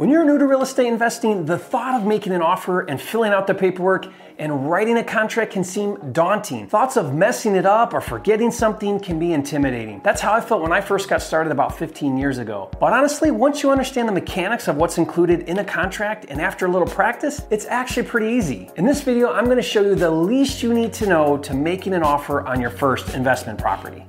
When you're new to real estate investing, the thought of making an offer and filling out the paperwork and writing a contract can seem daunting. Thoughts of messing it up or forgetting something can be intimidating. That's how I felt when I first got started about 15 years ago. But honestly, once you understand the mechanics of what's included in a contract and after a little practice, it's actually pretty easy. In this video, I'm gonna show you the least you need to know to making an offer on your first investment property.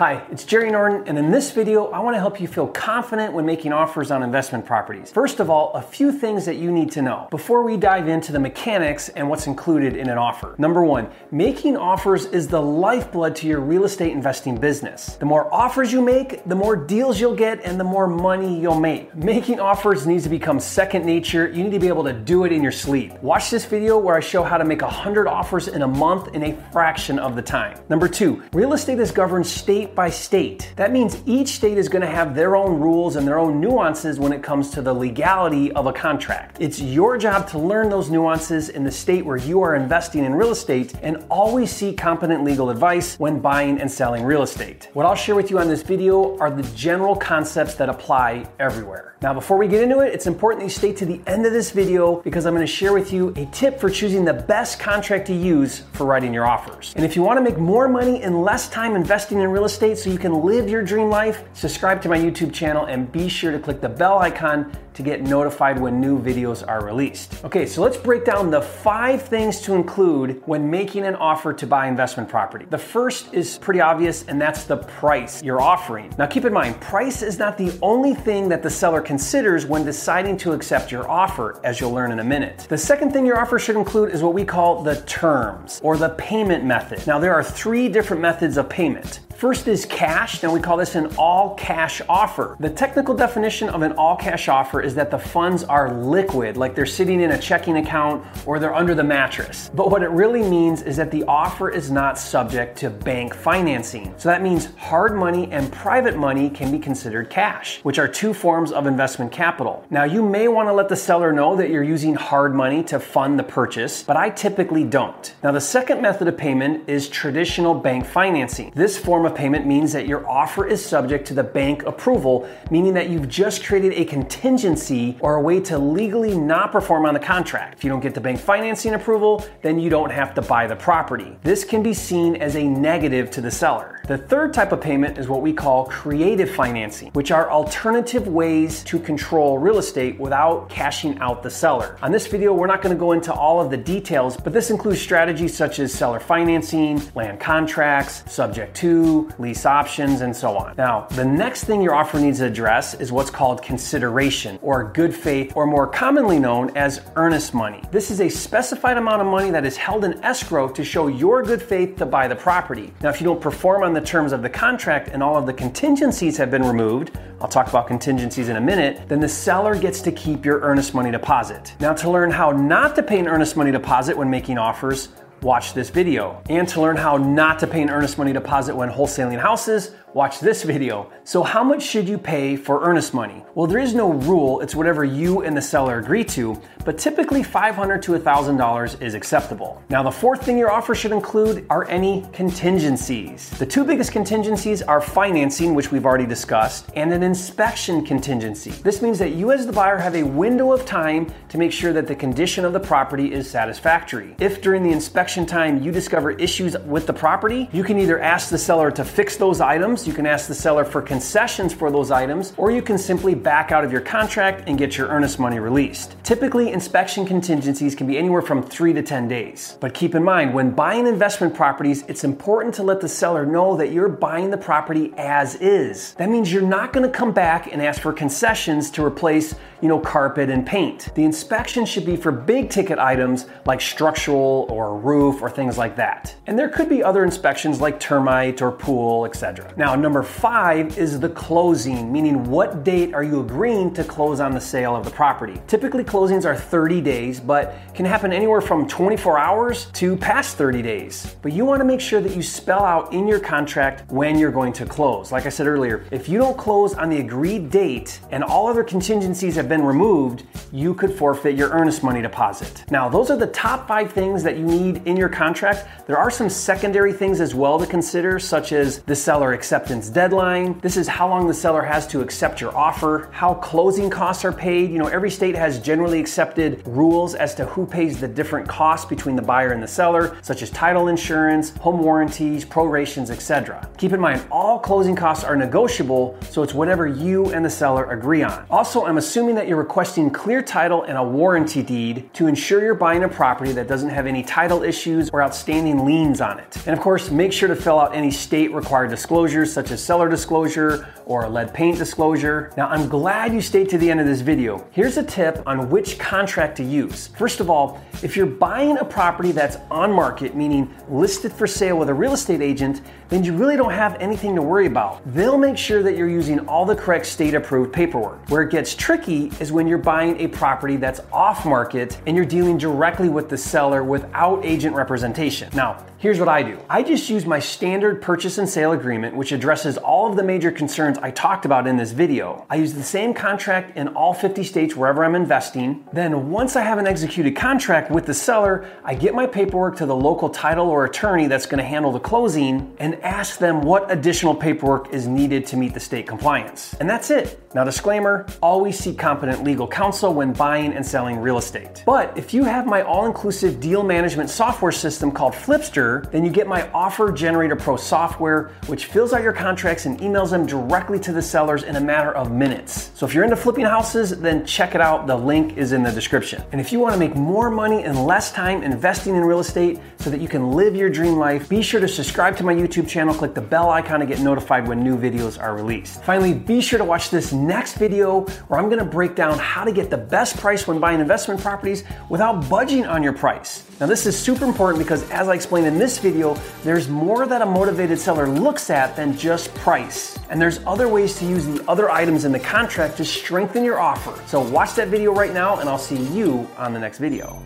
Hi, it's Jerry Norton, and in this video, I want to help you feel confident when making offers on investment properties. First of all, a few things that you need to know before we dive into the mechanics and what's included in an offer. Number one, making offers is the lifeblood to your real estate investing business. The more offers you make, the more deals you'll get, and the more money you'll make. Making offers needs to become second nature. You need to be able to do it in your sleep. Watch this video where I show how to make 100 offers in a month in a fraction of the time. Number two, real estate is governed state state by state. That means each state is going to have their own rules and their own nuances when it comes to the legality of a contract. It's your job to learn those nuances in the state where you are investing in real estate and always seek competent legal advice when buying and selling real estate. What I'll share with you on this video are the general concepts that apply everywhere. Now, before we get into it, it's important that you stay to the end of this video because I'm going to share with you a tip for choosing the best contract to use for writing your offers. And if you want to make more money in less time investing in real estate so you can live your dream life, subscribe to my YouTube channel and be sure to click the bell icon to get notified when new videos are released. Okay, so let's break down the five things to include when making an offer to buy investment property. The first is pretty obvious, and that's the price you're offering. Now, keep in mind, price is not the only thing that the seller considers when deciding to accept your offer, as you'll learn in a minute. The second thing your offer should include is what we call the terms or the payment method. Now, there are three different methods of payment. First is cash. Now we call this an all cash offer. The technical definition of an all cash offer is that the funds are liquid, like they're sitting in a checking account or they're under the mattress. But what it really means is that the offer is not subject to bank financing. So that means hard money and private money can be considered cash, which are two forms of investment capital. Now you may want to let the seller know that you're using hard money to fund the purchase, but I typically don't. Now the second method of payment is traditional bank financing. This form of of payment means that your offer is subject to the bank approval, meaning that you've just created a contingency or a way to legally not perform on the contract. If you don't get the bank financing approval, then you don't have to buy the property. This can be seen as a negative to the seller. The third type of payment is what we call creative financing, which are alternative ways to control real estate without cashing out the seller. On this video, we're not going to go into all of the details, but this includes strategies such as seller financing, land contracts, subject to, lease options, and so on. Now, the next thing your offer needs to address is what's called consideration or good faith, or more commonly known as earnest money. This is a specified amount of money that is held in escrow to show your good faith to buy the property. Now, if you don't perform on the terms of the contract and all of the contingencies have been removed, I'll talk about contingencies in a minute, then the seller gets to keep your earnest money deposit. Now, to learn how not to pay an earnest money deposit when making offers, watch this video. And to learn how not to pay an earnest money deposit when wholesaling houses, watch this video. So how much should you pay for earnest money? Well, there is no rule, it's whatever you and the seller agree to, but typically 500 to $1,000 is acceptable. Now, the fourth thing your offer should include are any contingencies. The two biggest contingencies are financing, which we've already discussed, and an inspection contingency. This means that you as the buyer have a window of time to make sure that the condition of the property is satisfactory. If during the inspection time you discover issues with the property, you can either ask the seller to fix those items items, you can ask the seller for concessions for those items, or you can simply back out of your contract and get your earnest money released. Typically, inspection contingencies can be anywhere from 3 to 10 days. But keep in mind, when buying investment properties, it's important to let the seller know that you're buying the property as is. That means you're not going to come back and ask for concessions to replace, you know, carpet and paint. The inspection should be for big ticket items like structural or roof or things like that. And there could be other inspections like termite or pool, etc. Now, number five is the closing, meaning what date are you agreeing to close on the sale of the property? Typically, closings are 30 days, but can happen anywhere from 24 hours to past 30 days. But you want to make sure that you spell out in your contract when you're going to close. Like I said earlier, if you don't close on the agreed date and all other contingencies have been removed, you could forfeit your earnest money deposit. Now, those are the top five things that you need in your contract. There are some secondary things as well to consider, such as the seller acceptance deadline. This is how long the seller has to accept your offer, how closing costs are paid. You know, every state has generally accepted rules as to who pays the different costs between the buyer and the seller, such as title insurance, home warranties, prorations, etc. Keep in mind, all closing costs are negotiable, so it's whatever you and the seller agree on. Also, I'm assuming that you're requesting clear title and a warranty deed to ensure you're buying a property that doesn't have any title issues or outstanding liens on it. And of course, make sure to fill out any state required disclosures such as seller disclosure or lead paint disclosure. Now, I'm glad you stayed to the end of this video. Here's a tip on which contract to use. First of all, if you're buying a property that's on market, meaning listed for sale with a real estate agent, then you really don't have anything to worry about. They'll make sure that you're using all the correct state approved paperwork. Where it gets tricky is when you're buying a property that's off market and you're dealing directly with the seller without agent representation. Now, Here's what I do. I just use my standard purchase and sale agreement, which addresses all of the major concerns I talked about in this video. I use the same contract in all 50 states wherever I'm investing. Then once I have an executed contract with the seller, I get my paperwork to the local title or attorney that's gonna handle the closing and ask them what additional paperwork is needed to meet the state compliance. And that's it. Now disclaimer, always seek competent legal counsel when buying and selling real estate. But if you have my all-inclusive deal management software system called Flipster, then you get my Offer Generator Pro software, which fills out your contracts and emails them directly to the sellers in a matter of minutes. So if you're into flipping houses, then check it out. The link is in the description. And if you want to make more money in less time investing in real estate so that you can live your dream life, be sure to subscribe to my YouTube channel, click the bell icon to get notified when new videos are released. Finally, be sure to watch this next video where I'm going to break down how to get the best price when buying investment properties without budging on your price. Now, this is super important because as I explained in this video, there's more that a motivated seller looks at than just price. And there's other ways to use the other items in the contract to strengthen your offer. So watch that video right now and I'll see you on the next video.